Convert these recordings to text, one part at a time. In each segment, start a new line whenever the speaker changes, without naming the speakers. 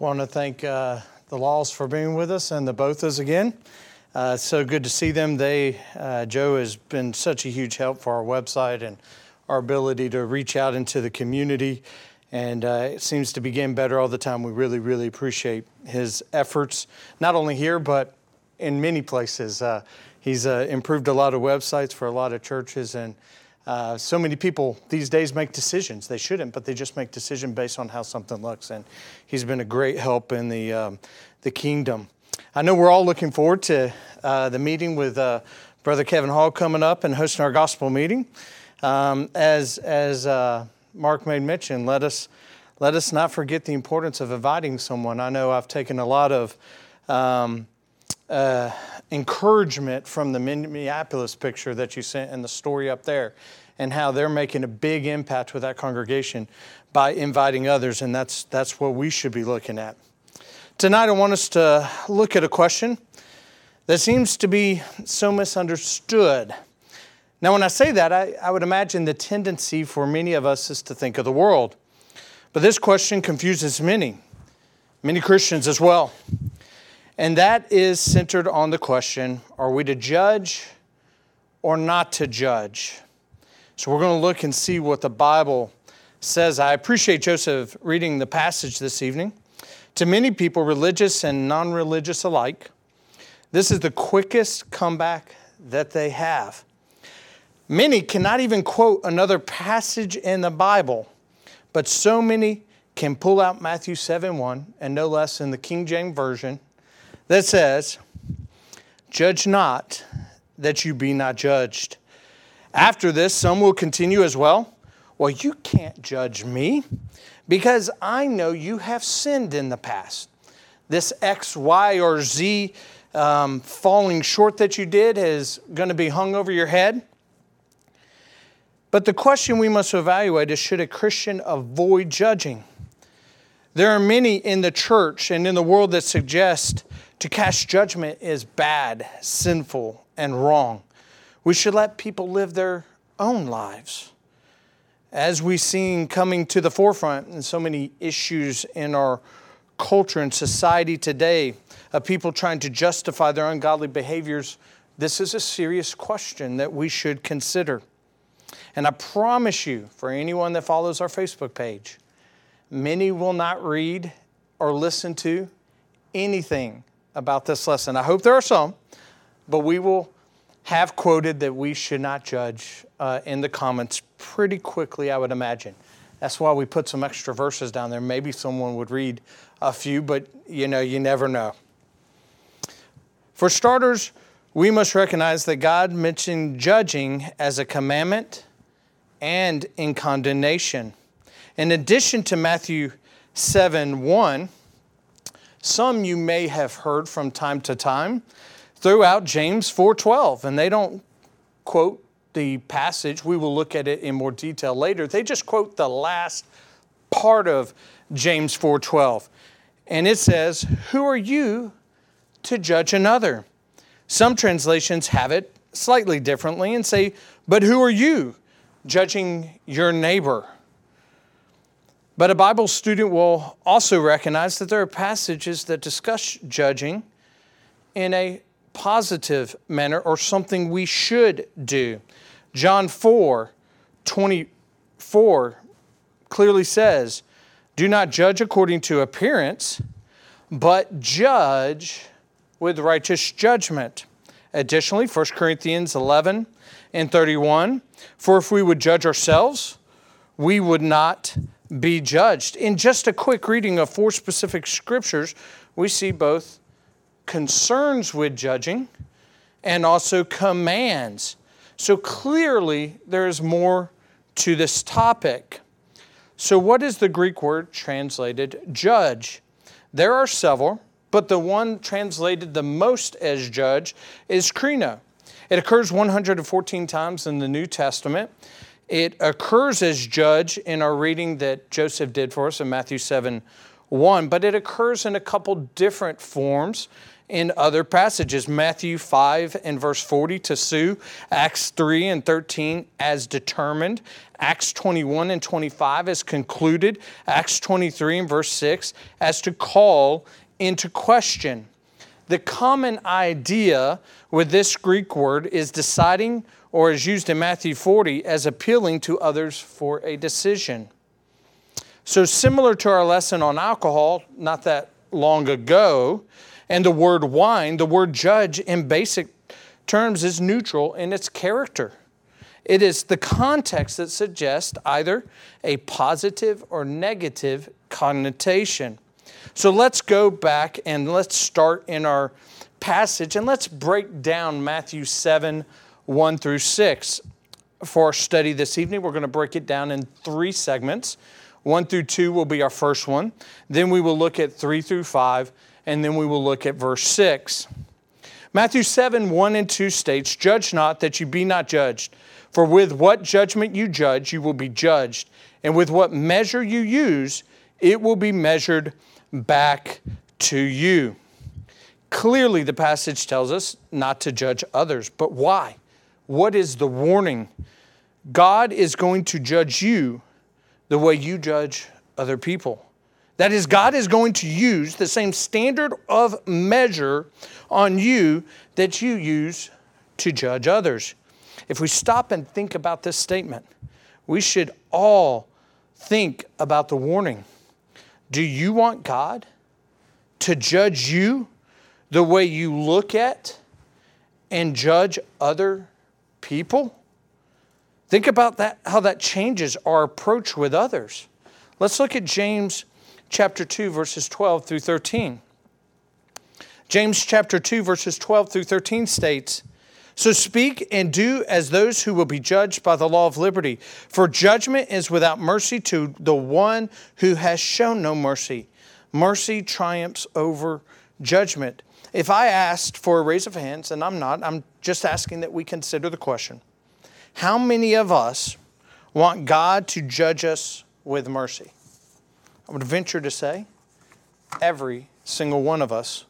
Want to thank uh, the Laws for being with us and the Bothas again. Uh, so good to see them. They, uh, Joe has been such a huge help for our website and our ability to reach out into the community. And uh, it seems to be getting better all the time. We really, really appreciate his efforts, not only here, but in many places. Uh, he's uh, improved a lot of websites for a lot of churches and uh, so many people these days make decisions. They shouldn't, but they just make decisions based on how something looks. And he's been a great help in the, um, the kingdom. I know we're all looking forward to uh, the meeting with uh, Brother Kevin Hall coming up and hosting our gospel meeting. Um, as as uh, Mark made mention, let us let us not forget the importance of inviting someone. I know I've taken a lot of um, uh, encouragement from the Minneapolis picture that you sent and the story up there, and how they're making a big impact with that congregation by inviting others, and that's, that's what we should be looking at. Tonight, I want us to look at a question that seems to be so misunderstood. Now, when I say that, I, I would imagine the tendency for many of us is to think of the world. But this question confuses many, many Christians as well. And that is centered on the question are we to judge or not to judge? So we're going to look and see what the Bible says. I appreciate Joseph reading the passage this evening. To many people, religious and non religious alike, this is the quickest comeback that they have. Many cannot even quote another passage in the Bible, but so many can pull out Matthew 7 1 and no less in the King James Version that says, Judge not that you be not judged. After this, some will continue as well. Well, you can't judge me because I know you have sinned in the past. This X, Y, or Z um, falling short that you did is going to be hung over your head. But the question we must evaluate is should a Christian avoid judging? There are many in the church and in the world that suggest to cast judgment is bad, sinful, and wrong. We should let people live their own lives. As we've seen coming to the forefront in so many issues in our culture and society today, of people trying to justify their ungodly behaviors, this is a serious question that we should consider. And I promise you, for anyone that follows our Facebook page, many will not read or listen to anything about this lesson. I hope there are some, but we will have quoted that we should not judge uh, in the comments pretty quickly, I would imagine. That's why we put some extra verses down there. Maybe someone would read a few, but you know, you never know. For starters, we must recognize that God mentioned judging as a commandment and in condemnation. In addition to Matthew 7 1, some you may have heard from time to time throughout James 4:12 and they don't quote the passage. We will look at it in more detail later. They just quote the last part of James 4:12 and it says who are you to judge another? Some translations have it slightly differently and say but who are you judging your neighbor but a Bible student will also recognize that there are passages that discuss judging in a positive manner or something we should do. John 4 24 clearly says, Do not judge according to appearance, but judge with righteous judgment. Additionally, 1 Corinthians 11 and 31 For if we would judge ourselves, we would not be judged. In just a quick reading of four specific scriptures, we see both concerns with judging and also commands. So clearly, there is more to this topic. So, what is the Greek word translated judge? There are several, but the one translated the most as judge is krino. It occurs 114 times in the New Testament. It occurs as judge in our reading that Joseph did for us in Matthew 7 1, but it occurs in a couple different forms in other passages Matthew 5 and verse 40 to sue, Acts 3 and 13 as determined, Acts 21 and 25 as concluded, Acts 23 and verse 6 as to call into question. The common idea with this Greek word is deciding, or is used in Matthew 40 as appealing to others for a decision. So, similar to our lesson on alcohol not that long ago, and the word wine, the word judge in basic terms is neutral in its character. It is the context that suggests either a positive or negative connotation. So let's go back and let's start in our passage and let's break down Matthew 7 1 through 6. For our study this evening, we're going to break it down in three segments. 1 through 2 will be our first one. Then we will look at 3 through 5, and then we will look at verse 6. Matthew 7 1 and 2 states, Judge not that you be not judged. For with what judgment you judge, you will be judged. And with what measure you use, it will be measured back to you. Clearly, the passage tells us not to judge others. But why? What is the warning? God is going to judge you the way you judge other people. That is, God is going to use the same standard of measure on you that you use to judge others. If we stop and think about this statement, we should all think about the warning. Do you want God to judge you the way you look at and judge other people? Think about that, how that changes our approach with others. Let's look at James chapter 2, verses 12 through 13. James chapter 2, verses 12 through 13 states, So speak and do as those who will be judged by the law of liberty. For judgment is without mercy to the one who has shown no mercy. Mercy triumphs over judgment. If I asked for a raise of hands, and I'm not, I'm just asking that we consider the question how many of us want God to judge us with mercy? I would venture to say every single one of us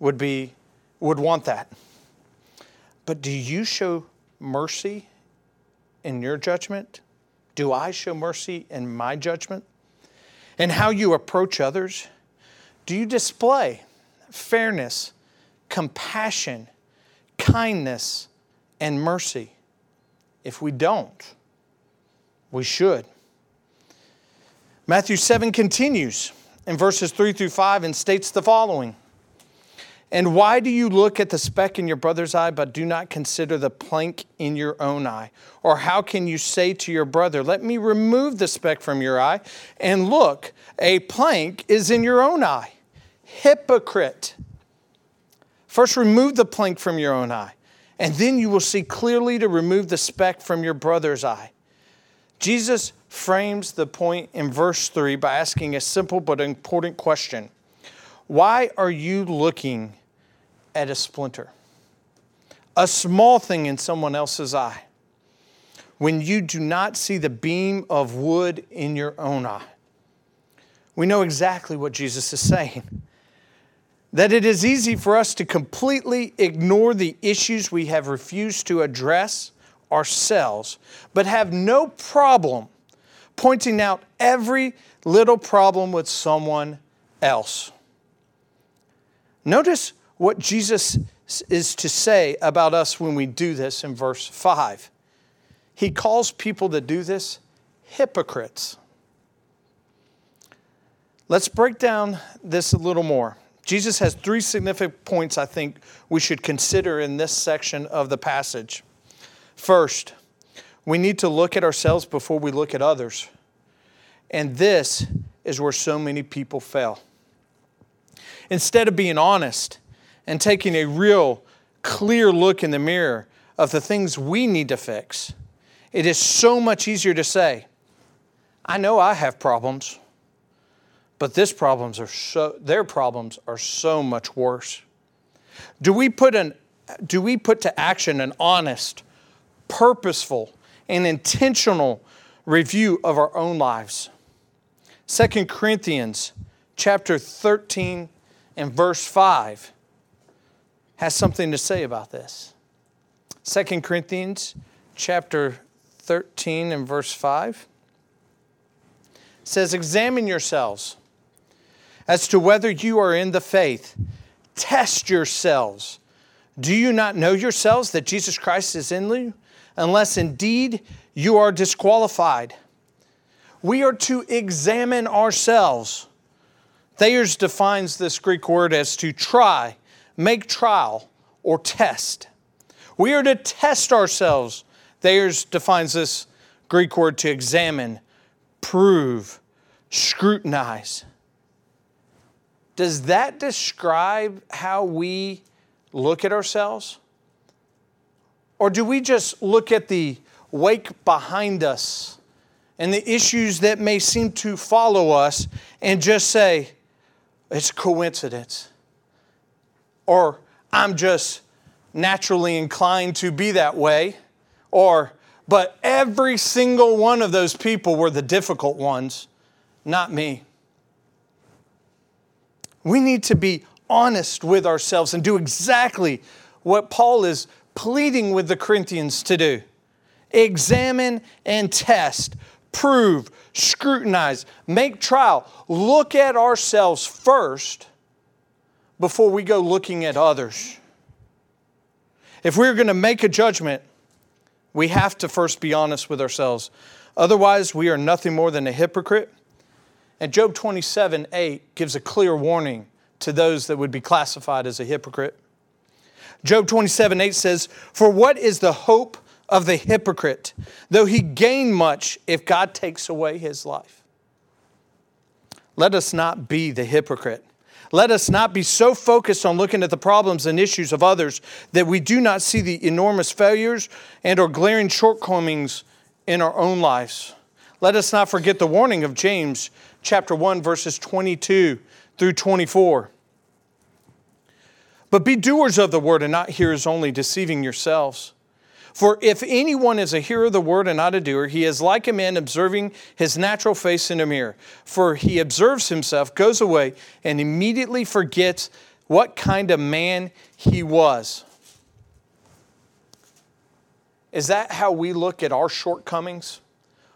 would be would want that. But do you show mercy in your judgment? Do I show mercy in my judgment? And how you approach others? Do you display fairness, compassion, kindness, and mercy? If we don't, we should. Matthew 7 continues in verses 3 through 5 and states the following And why do you look at the speck in your brother's eye, but do not consider the plank in your own eye? Or how can you say to your brother, Let me remove the speck from your eye, and look, a plank is in your own eye? Hypocrite. First, remove the plank from your own eye, and then you will see clearly to remove the speck from your brother's eye. Jesus frames the point in verse 3 by asking a simple but important question Why are you looking at a splinter? A small thing in someone else's eye, when you do not see the beam of wood in your own eye. We know exactly what Jesus is saying. That it is easy for us to completely ignore the issues we have refused to address ourselves, but have no problem pointing out every little problem with someone else. Notice what Jesus is to say about us when we do this in verse 5. He calls people that do this hypocrites. Let's break down this a little more. Jesus has three significant points I think we should consider in this section of the passage. First, we need to look at ourselves before we look at others. And this is where so many people fail. Instead of being honest and taking a real clear look in the mirror of the things we need to fix, it is so much easier to say, I know I have problems, but this problems are so their problems are so much worse. Do we put an do we put to action an honest, purposeful, and intentional review of our own lives. 2 Corinthians chapter 13 and verse 5 has something to say about this. 2 Corinthians chapter 13 and verse 5 says, Examine yourselves as to whether you are in the faith. Test yourselves. Do you not know yourselves that Jesus Christ is in you? Unless indeed you are disqualified. We are to examine ourselves. Thayers defines this Greek word as to try, make trial, or test. We are to test ourselves. Thayers defines this Greek word to examine, prove, scrutinize. Does that describe how we look at ourselves? Or do we just look at the wake behind us and the issues that may seem to follow us and just say, it's coincidence? Or I'm just naturally inclined to be that way? Or, but every single one of those people were the difficult ones, not me. We need to be honest with ourselves and do exactly what Paul is pleading with the Corinthians to do examine and test, prove, scrutinize, make trial. Look at ourselves first before we go looking at others. If we're going to make a judgment, we have to first be honest with ourselves. Otherwise, we are nothing more than a hypocrite and Job 27 8 gives a clear warning to those that would be classified as a hypocrite. Job 27 8 says, For what is the hope of the hypocrite, though he gain much if God takes away his life? Let us not be the hypocrite. Let us not be so focused on looking at the problems and issues of others that we do not see the enormous failures and or glaring shortcomings in our own lives. Let us not forget the warning of James chapter 1, verses 22 through 24. But be doers of the word and not hearers only, deceiving yourselves. For if anyone is a hearer of the word and not a doer, he is like a man observing his natural face in a mirror. For he observes himself, goes away, and immediately forgets what kind of man he was. Is that how we look at our shortcomings?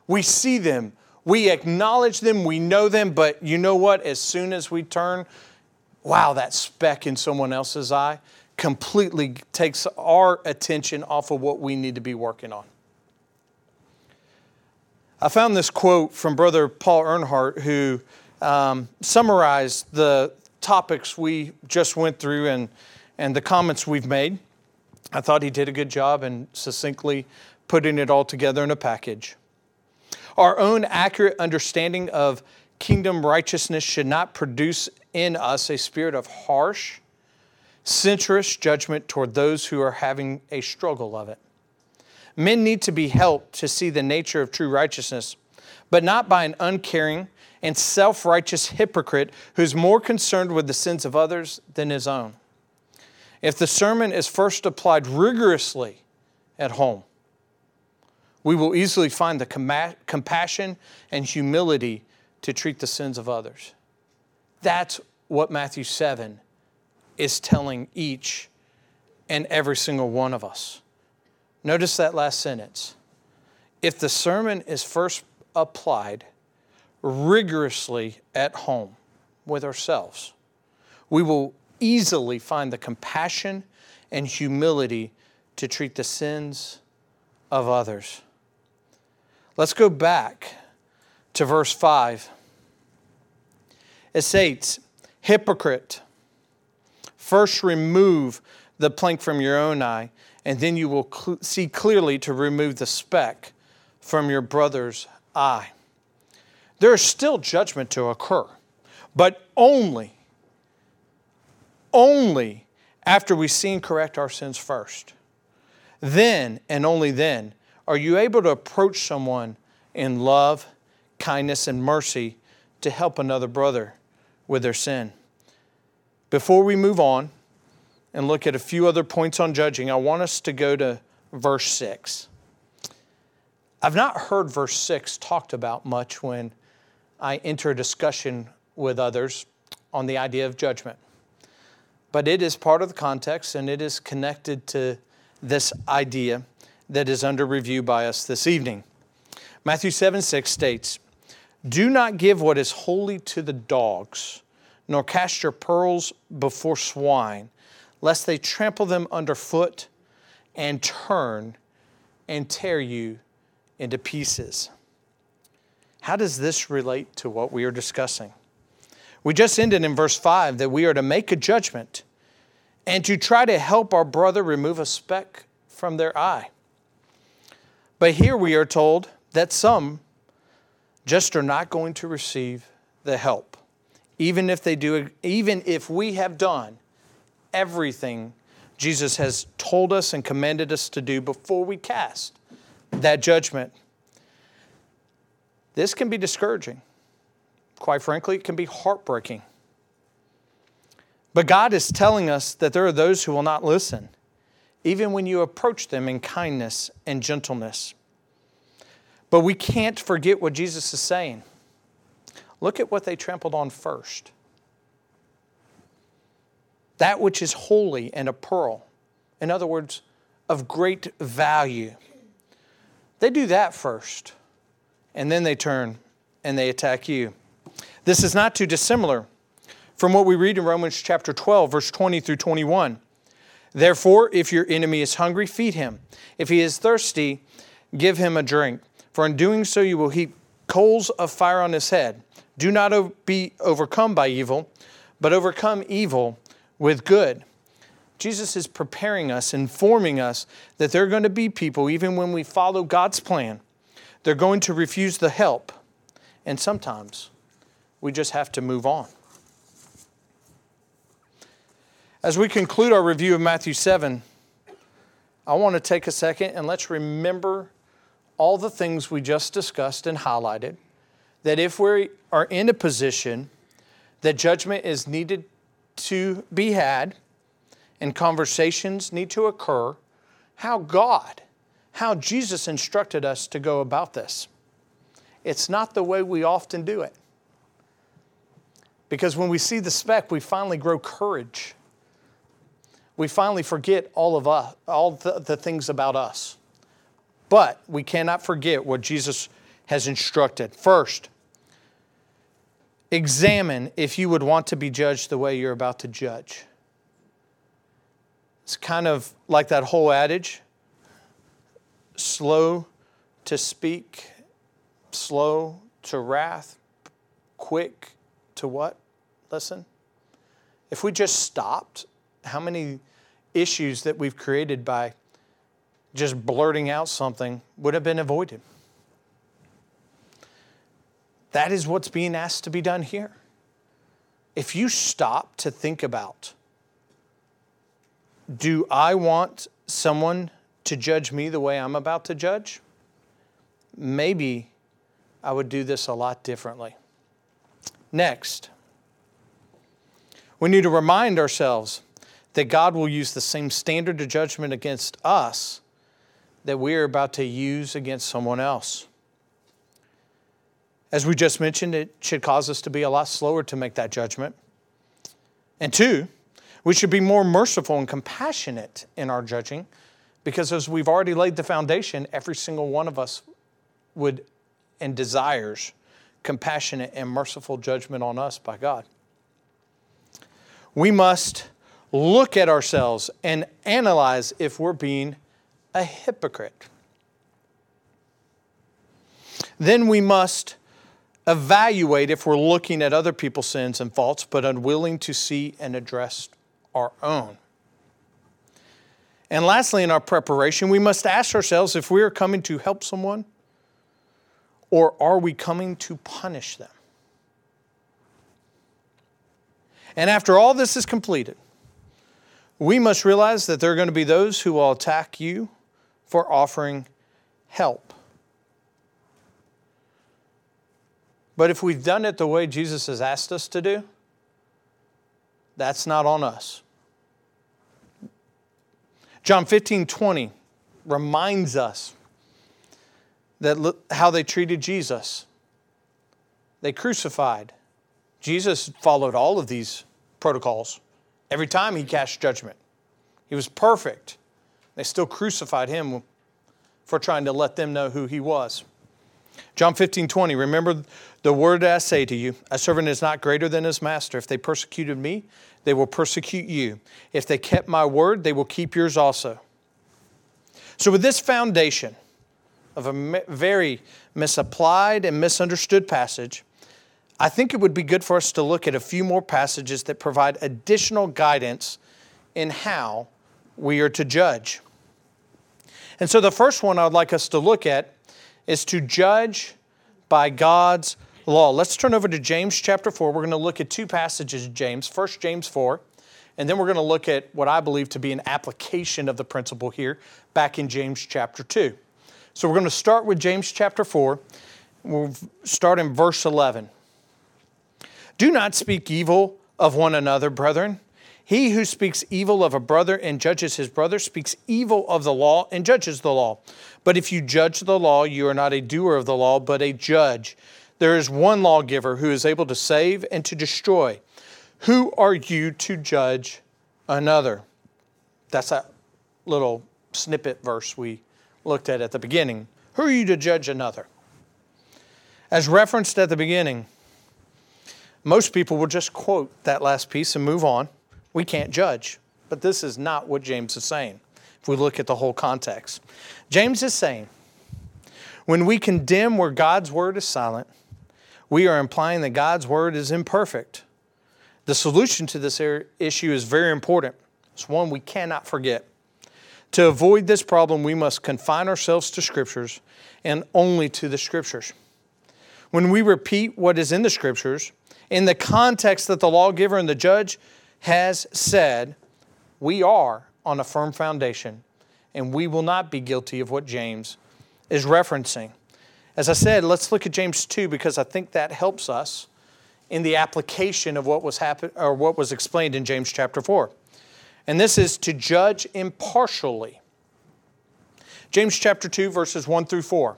We see them, we acknowledge them, we know them, but you know what? As soon as we turn, wow, that speck in someone else's eye completely takes our attention off of what we need to be working on. I found this quote from Brother Paul Earnhart, who um, summarized the topics we just went through and, and the comments we've made. I thought he did a good job in succinctly putting it all together in a package. Our own accurate understanding of kingdom righteousness should not produce in us a spirit of harsh, censorious judgment toward those who are having a struggle of it. Men need to be helped to see the nature of true righteousness, but not by an uncaring and self righteous hypocrite who's more concerned with the sins of others than his own. If the sermon is first applied rigorously at home, we will easily find the com- compassion and humility to treat the sins of others. That's what Matthew 7 is telling each and every single one of us. Notice that last sentence. If the sermon is first applied rigorously at home with ourselves, we will easily find the compassion and humility to treat the sins of others. Let's go back to verse 5. It states, Hypocrite, first remove the plank from your own eye, and then you will cl- see clearly to remove the speck from your brother's eye. There is still judgment to occur, but only, only after we see and correct our sins first. Then and only then are you able to approach someone in love, kindness, and mercy to help another brother with their sin? Before we move on and look at a few other points on judging, I want us to go to verse 6. I've not heard verse 6 talked about much when I enter a discussion with others on the idea of judgment. but it is part of the context and it is connected to this idea that is under review by us this evening. Matthew 7 6 states, Do not give what is holy to the dogs, nor cast your pearls before swine, lest they trample them underfoot and turn and tear you into pieces. How does this relate to what we are discussing? We just ended in verse 5 that we are to make a judgment and to try to help our brother remove a speck from their eye. But here we are told that some just are not going to receive the help, even if they do, even if we have done everything Jesus has told us and commanded us to do before we cast that judgment. This can be discouraging. Quite frankly, it can be heartbreaking. But God is telling us that there are those who will not listen, even when you approach them in kindness and gentleness. But we can't forget what Jesus is saying. Look at what they trampled on first that which is holy and a pearl. In other words, of great value. They do that first, and then they turn and they attack you. This is not too dissimilar from what we read in Romans chapter 12, verse 20 through 21. Therefore, if your enemy is hungry, feed him. If he is thirsty, give him a drink. For in doing so, you will heap coals of fire on his head. Do not be overcome by evil, but overcome evil with good. Jesus is preparing us, informing us that there are going to be people, even when we follow God's plan, they're going to refuse the help. And sometimes we just have to move on. As we conclude our review of Matthew 7, I want to take a second and let's remember all the things we just discussed and highlighted. That if we are in a position that judgment is needed to be had and conversations need to occur, how God, how Jesus instructed us to go about this. It's not the way we often do it. Because when we see the speck, we finally grow courage. We finally forget all of us, all the, the things about us. But we cannot forget what Jesus has instructed. First, examine if you would want to be judged the way you're about to judge. It's kind of like that whole adage slow to speak, slow to wrath, quick to what? Listen. If we just stopped, how many issues that we've created by just blurting out something would have been avoided? That is what's being asked to be done here. If you stop to think about, do I want someone to judge me the way I'm about to judge? Maybe I would do this a lot differently. Next, we need to remind ourselves that God will use the same standard of judgment against us that we are about to use against someone else. As we just mentioned, it should cause us to be a lot slower to make that judgment. And two, we should be more merciful and compassionate in our judging because as we've already laid the foundation, every single one of us would and desires compassionate and merciful judgment on us by God. We must look at ourselves and analyze if we're being a hypocrite. Then we must evaluate if we're looking at other people's sins and faults, but unwilling to see and address our own. And lastly, in our preparation, we must ask ourselves if we are coming to help someone or are we coming to punish them? And after all this is completed, we must realize that there are going to be those who will attack you for offering help. But if we've done it the way Jesus has asked us to do, that's not on us. John 15 20 reminds us that how they treated Jesus. They crucified. Jesus followed all of these protocols Every time he cast judgment, he was perfect. They still crucified him for trying to let them know who he was. John 15, 20, remember the word I say to you a servant is not greater than his master. If they persecuted me, they will persecute you. If they kept my word, they will keep yours also. So, with this foundation of a very misapplied and misunderstood passage, I think it would be good for us to look at a few more passages that provide additional guidance in how we are to judge. And so, the first one I would like us to look at is to judge by God's law. Let's turn over to James chapter 4. We're going to look at two passages James. First, James 4, and then we're going to look at what I believe to be an application of the principle here back in James chapter 2. So we're going to start with James chapter 4. We'll start in verse 11. Do not speak evil of one another, brethren. He who speaks evil of a brother and judges his brother speaks evil of the law and judges the law. But if you judge the law, you are not a doer of the law, but a judge. There is one lawgiver who is able to save and to destroy. Who are you to judge another? That's that little snippet verse we looked at at the beginning. Who are you to judge another? As referenced at the beginning, most people will just quote that last piece and move on. We can't judge. But this is not what James is saying if we look at the whole context. James is saying, when we condemn where God's word is silent, we are implying that God's word is imperfect. The solution to this er, issue is very important. It's one we cannot forget. To avoid this problem, we must confine ourselves to scriptures and only to the scriptures. When we repeat what is in the scriptures, in the context that the lawgiver and the judge has said, we are on a firm foundation and we will not be guilty of what James is referencing. As I said, let's look at James 2 because I think that helps us in the application of what was happen- or what was explained in James chapter 4. And this is to judge impartially. James chapter 2 verses 1 through 4.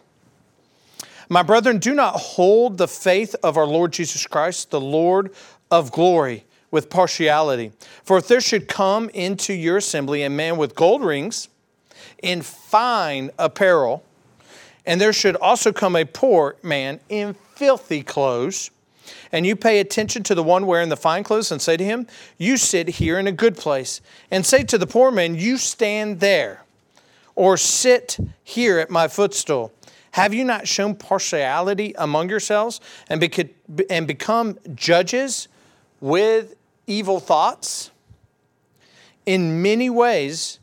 My brethren, do not hold the faith of our Lord Jesus Christ, the Lord of glory with partiality. For if there should come into your assembly a man with gold rings in fine apparel, and there should also come a poor man in filthy clothes, and you pay attention to the one wearing the fine clothes and say to him, You sit here in a good place, and say to the poor man, You stand there, or sit here at my footstool. Have you not shown partiality among yourselves and, become judges with evil thoughts. In many ways,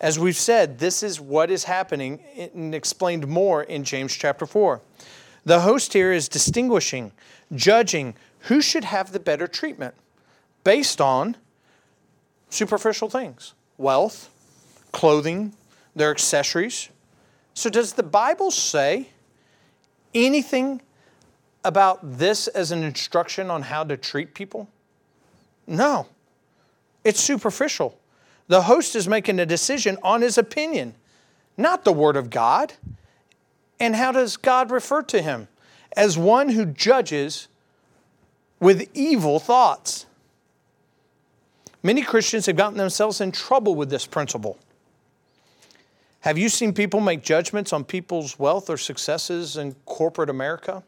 as we've said, this is what is happening and explained more in James chapter 4. The host here is distinguishing, judging who should have the better treatment based on superficial things wealth, clothing, their accessories. So, does the Bible say anything about this as an instruction on how to treat people? No, it's superficial. The host is making a decision on his opinion, not the Word of God. And how does God refer to him? As one who judges with evil thoughts. Many Christians have gotten themselves in trouble with this principle. Have you seen people make judgments on people's wealth or successes in corporate America?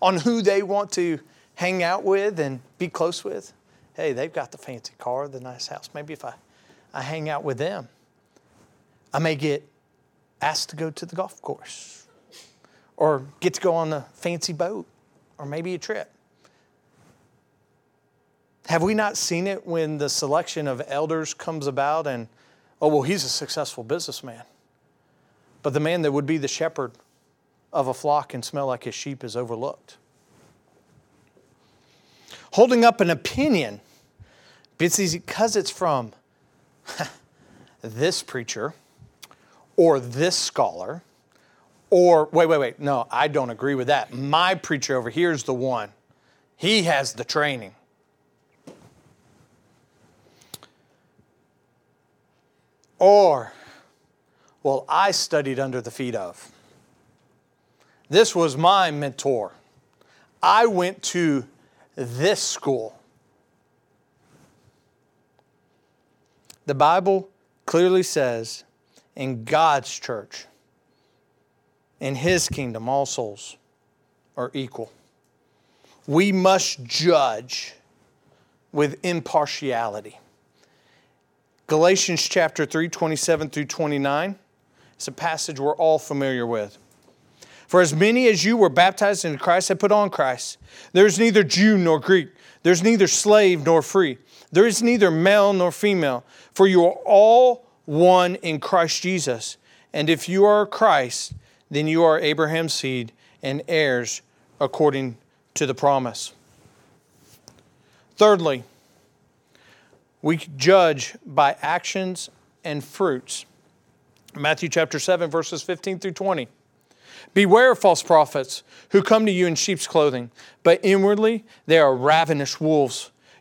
On who they want to hang out with and be close with? Hey, they've got the fancy car, the nice house. Maybe if I, I hang out with them, I may get asked to go to the golf course or get to go on a fancy boat or maybe a trip. Have we not seen it when the selection of elders comes about and, oh, well, he's a successful businessman. But the man that would be the shepherd of a flock and smell like his sheep is overlooked? Holding up an opinion because it's from this preacher or this scholar or wait, wait, wait, no, I don't agree with that. My preacher over here is the one. He has the training. Or, well, I studied under the feet of. This was my mentor. I went to this school. The Bible clearly says in God's church, in His kingdom, all souls are equal. We must judge with impartiality. Galatians chapter 3, 27 through 29. It's a passage we're all familiar with. For as many as you were baptized into Christ have put on Christ. There is neither Jew nor Greek, there's neither slave nor free, there is neither male nor female, for you are all one in Christ Jesus. And if you are Christ, then you are Abraham's seed and heirs according to the promise. Thirdly, we judge by actions and fruits. Matthew chapter 7, verses 15 through 20. Beware of false prophets who come to you in sheep's clothing, but inwardly they are ravenous wolves.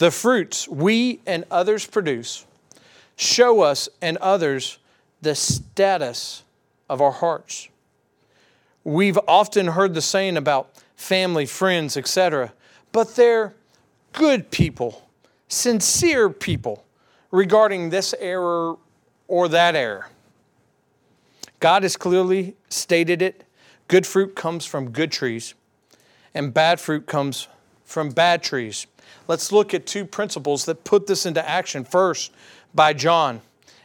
The fruits we and others produce show us and others the status of our hearts. We've often heard the saying about family, friends, etc., but they're good people, sincere people regarding this error or that error. God has clearly stated it. Good fruit comes from good trees, and bad fruit comes from bad trees. Let's look at two principles that put this into action. First, by John,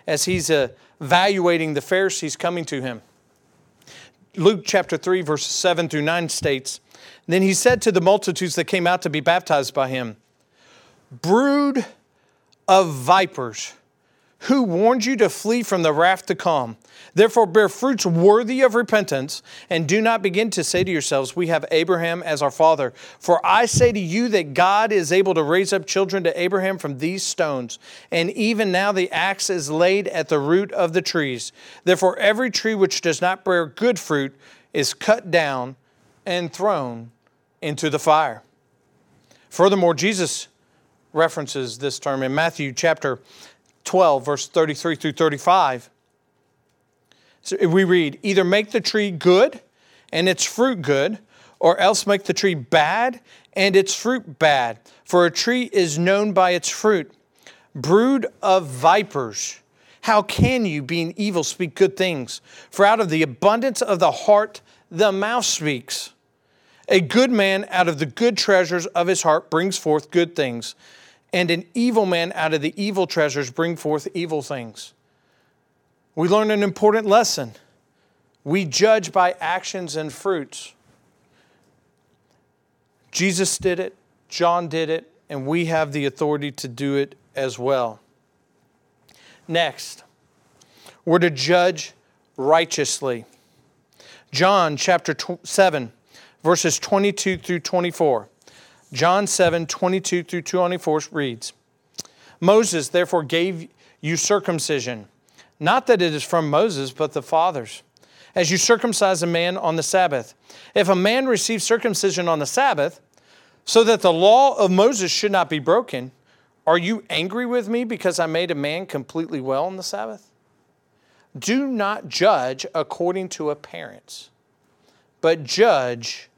as he's evaluating the Pharisees coming to him. Luke chapter 3, verses 7 through 9 states Then he said to the multitudes that came out to be baptized by him, Brood of vipers who warned you to flee from the wrath to come. Therefore, bear fruits worthy of repentance, and do not begin to say to yourselves, We have Abraham as our father. For I say to you that God is able to raise up children to Abraham from these stones. And even now the axe is laid at the root of the trees. Therefore, every tree which does not bear good fruit is cut down and thrown into the fire. Furthermore, Jesus references this term in Matthew chapter 12, verse 33 through 35. So we read, either make the tree good and its fruit good, or else make the tree bad and its fruit bad. For a tree is known by its fruit. Brood of vipers, how can you, being evil, speak good things? For out of the abundance of the heart, the mouth speaks. A good man out of the good treasures of his heart brings forth good things and an evil man out of the evil treasures bring forth evil things. We learn an important lesson. We judge by actions and fruits. Jesus did it, John did it, and we have the authority to do it as well. Next, we're to judge righteously. John chapter 7, verses 22 through 24. John 7 22 through 24 reads Moses therefore gave you circumcision, not that it is from Moses, but the fathers, as you circumcise a man on the Sabbath. If a man receives circumcision on the Sabbath, so that the law of Moses should not be broken, are you angry with me because I made a man completely well on the Sabbath? Do not judge according to appearance, but judge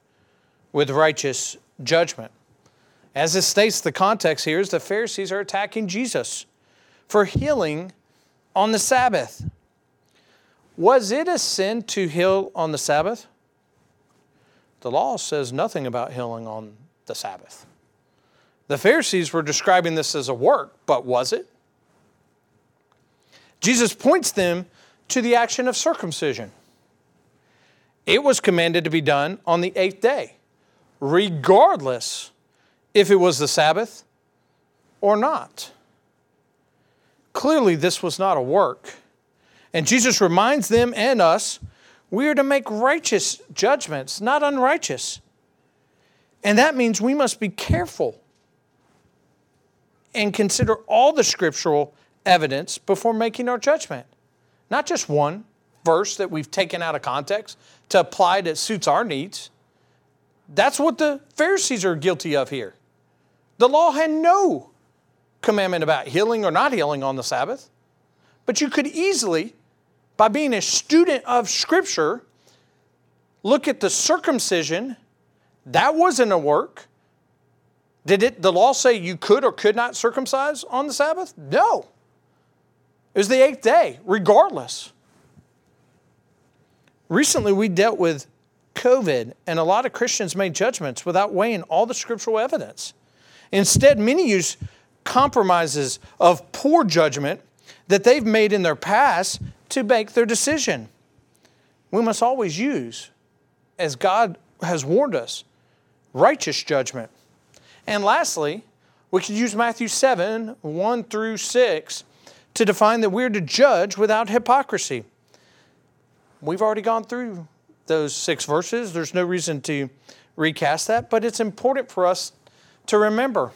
with righteous judgment. As it states, the context here is the Pharisees are attacking Jesus for healing on the Sabbath. Was it a sin to heal on the Sabbath? The law says nothing about healing on the Sabbath. The Pharisees were describing this as a work, but was it? Jesus points them to the action of circumcision. It was commanded to be done on the eighth day, regardless if it was the Sabbath or not. Clearly, this was not a work. And Jesus reminds them and us we are to make righteous judgments, not unrighteous. And that means we must be careful and consider all the scriptural evidence before making our judgment. not just one verse that we've taken out of context to apply that suits our needs. That's what the Pharisees are guilty of here. The law had no commandment about healing or not healing on the Sabbath. But you could easily, by being a student of Scripture, look at the circumcision. That wasn't a work. Did it, the law say you could or could not circumcise on the Sabbath? No. It was the eighth day, regardless. Recently, we dealt with COVID, and a lot of Christians made judgments without weighing all the scriptural evidence. Instead, many use compromises of poor judgment that they've made in their past to make their decision. We must always use, as God has warned us, righteous judgment. And lastly, we can use Matthew 7 1 through 6 to define that we're to judge without hypocrisy. We've already gone through those six verses. There's no reason to recast that, but it's important for us to remember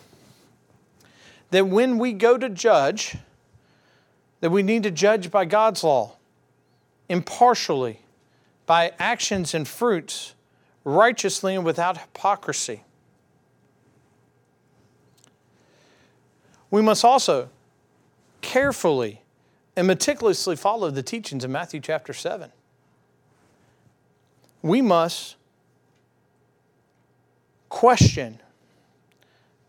that when we go to judge, that we need to judge by God's law, impartially, by actions and fruits, righteously and without hypocrisy. We must also carefully and meticulously follow the teachings of Matthew chapter 7. We must question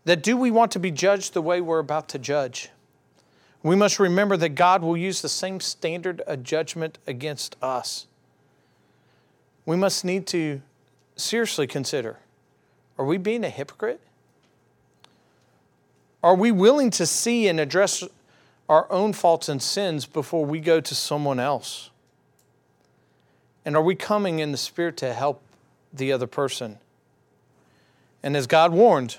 that do we want to be judged the way we're about to judge? We must remember that God will use the same standard of judgment against us. We must need to seriously consider are we being a hypocrite? Are we willing to see and address our own faults and sins before we go to someone else? And are we coming in the Spirit to help the other person? And as God warned,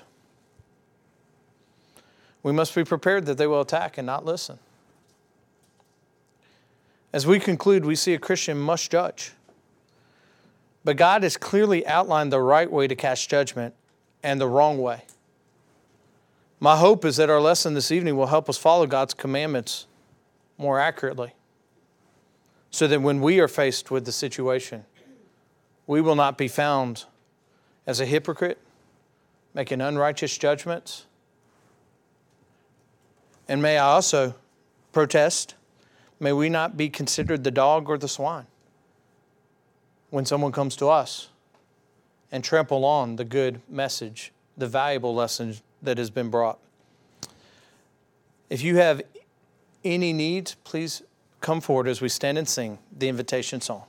we must be prepared that they will attack and not listen. As we conclude, we see a Christian must judge. But God has clearly outlined the right way to cast judgment and the wrong way. My hope is that our lesson this evening will help us follow God's commandments more accurately so that when we are faced with the situation, we will not be found as a hypocrite, making unrighteous judgments, and may I also protest, may we not be considered the dog or the swine when someone comes to us and trample on the good message, the valuable lesson that has been brought. If you have any needs, please come forward as we stand and sing the invitation song.